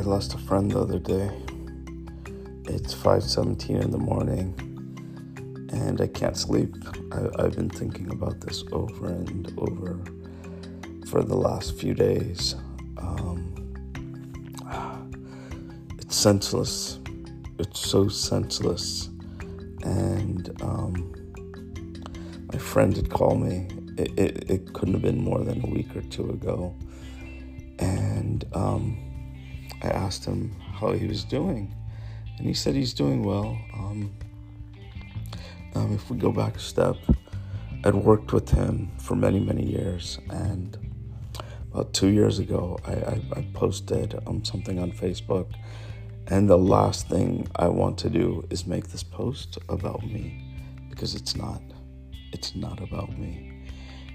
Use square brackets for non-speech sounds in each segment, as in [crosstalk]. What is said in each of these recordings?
I lost a friend the other day. It's 5:17 in the morning, and I can't sleep. I, have been thinking about this over and over for the last few days. Um, [sighs] it's senseless. It's so senseless, and um, my friend had called me. It, it, it, couldn't have been more than a week or two ago, and. Um, I asked him how he was doing, and he said he's doing well. Um, um, if we go back a step, I'd worked with him for many, many years, and about two years ago, I, I, I posted um, something on Facebook, and the last thing I want to do is make this post about me because it's not. It's not about me.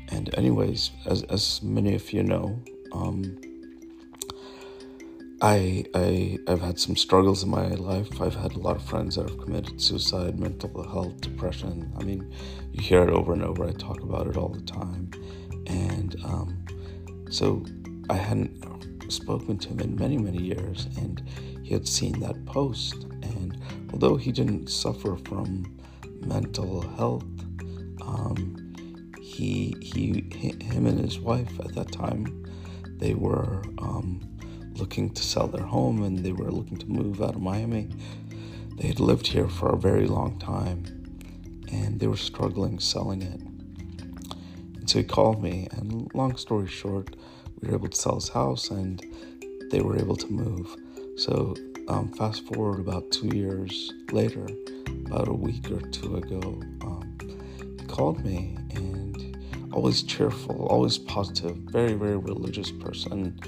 And, anyways, as, as many of you know, um, I, I I've had some struggles in my life. I've had a lot of friends that have committed suicide, mental health, depression. I mean, you hear it over and over. I talk about it all the time, and um, so I hadn't spoken to him in many many years, and he had seen that post. And although he didn't suffer from mental health, um, he he him and his wife at that time they were. Um, looking to sell their home and they were looking to move out of Miami. They had lived here for a very long time and they were struggling selling it. And so he called me, and long story short, we were able to sell his house and they were able to move. So, um, fast forward about two years later, about a week or two ago, um, he called me and always cheerful, always positive, very, very religious person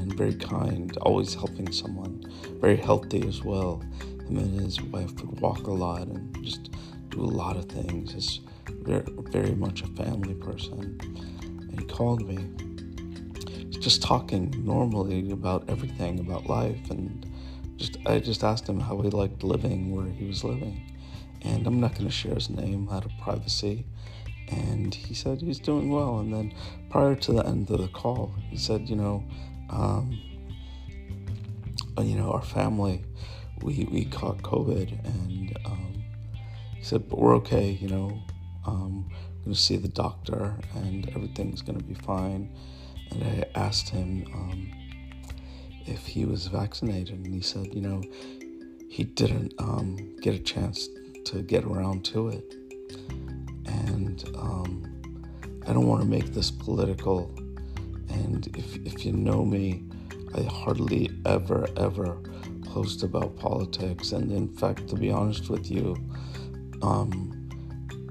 and very kind, always helping someone, very healthy as well. Him and his wife would walk a lot and just do a lot of things. He's very, very much a family person. And he called me, just talking normally about everything, about life, and just I just asked him how he liked living where he was living. And I'm not going to share his name out of privacy. And he said he's doing well. And then prior to the end of the call, he said, you know, um, you know, our family, we, we caught COVID and um, he said, but we're okay, you know, um, I'm going to see the doctor and everything's going to be fine. And I asked him um, if he was vaccinated, and he said, you know, he didn't um, get a chance to get around to it. And um, I don't want to make this political and if, if you know me, I hardly ever, ever post about politics. And in fact, to be honest with you, um,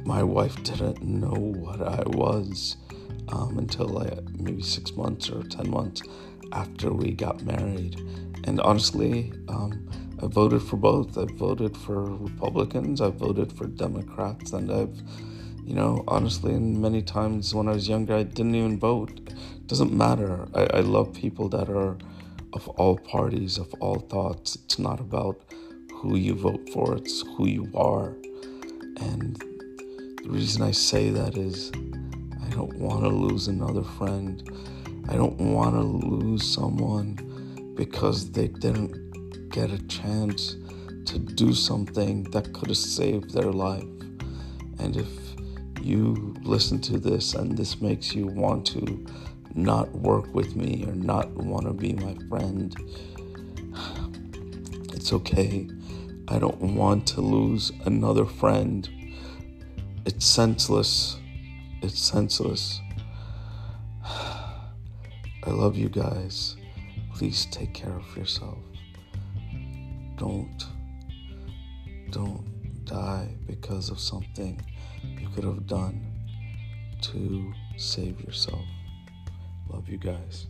my wife didn't know what I was um, until I, maybe six months or 10 months after we got married. And honestly, um, I voted for both. I voted for Republicans, I voted for Democrats, and I've, you know, honestly, and many times when I was younger, I didn't even vote doesn't matter. I, I love people that are of all parties, of all thoughts. It's not about who you vote for, it's who you are. And the reason I say that is I don't want to lose another friend. I don't want to lose someone because they didn't get a chance to do something that could have saved their life. And if you listen to this and this makes you want to not work with me or not want to be my friend. It's okay. I don't want to lose another friend. It's senseless. It's senseless. [sighs] I love you guys. Please take care of yourself. Don't don't die because of something you could have done to save yourself. Love you guys.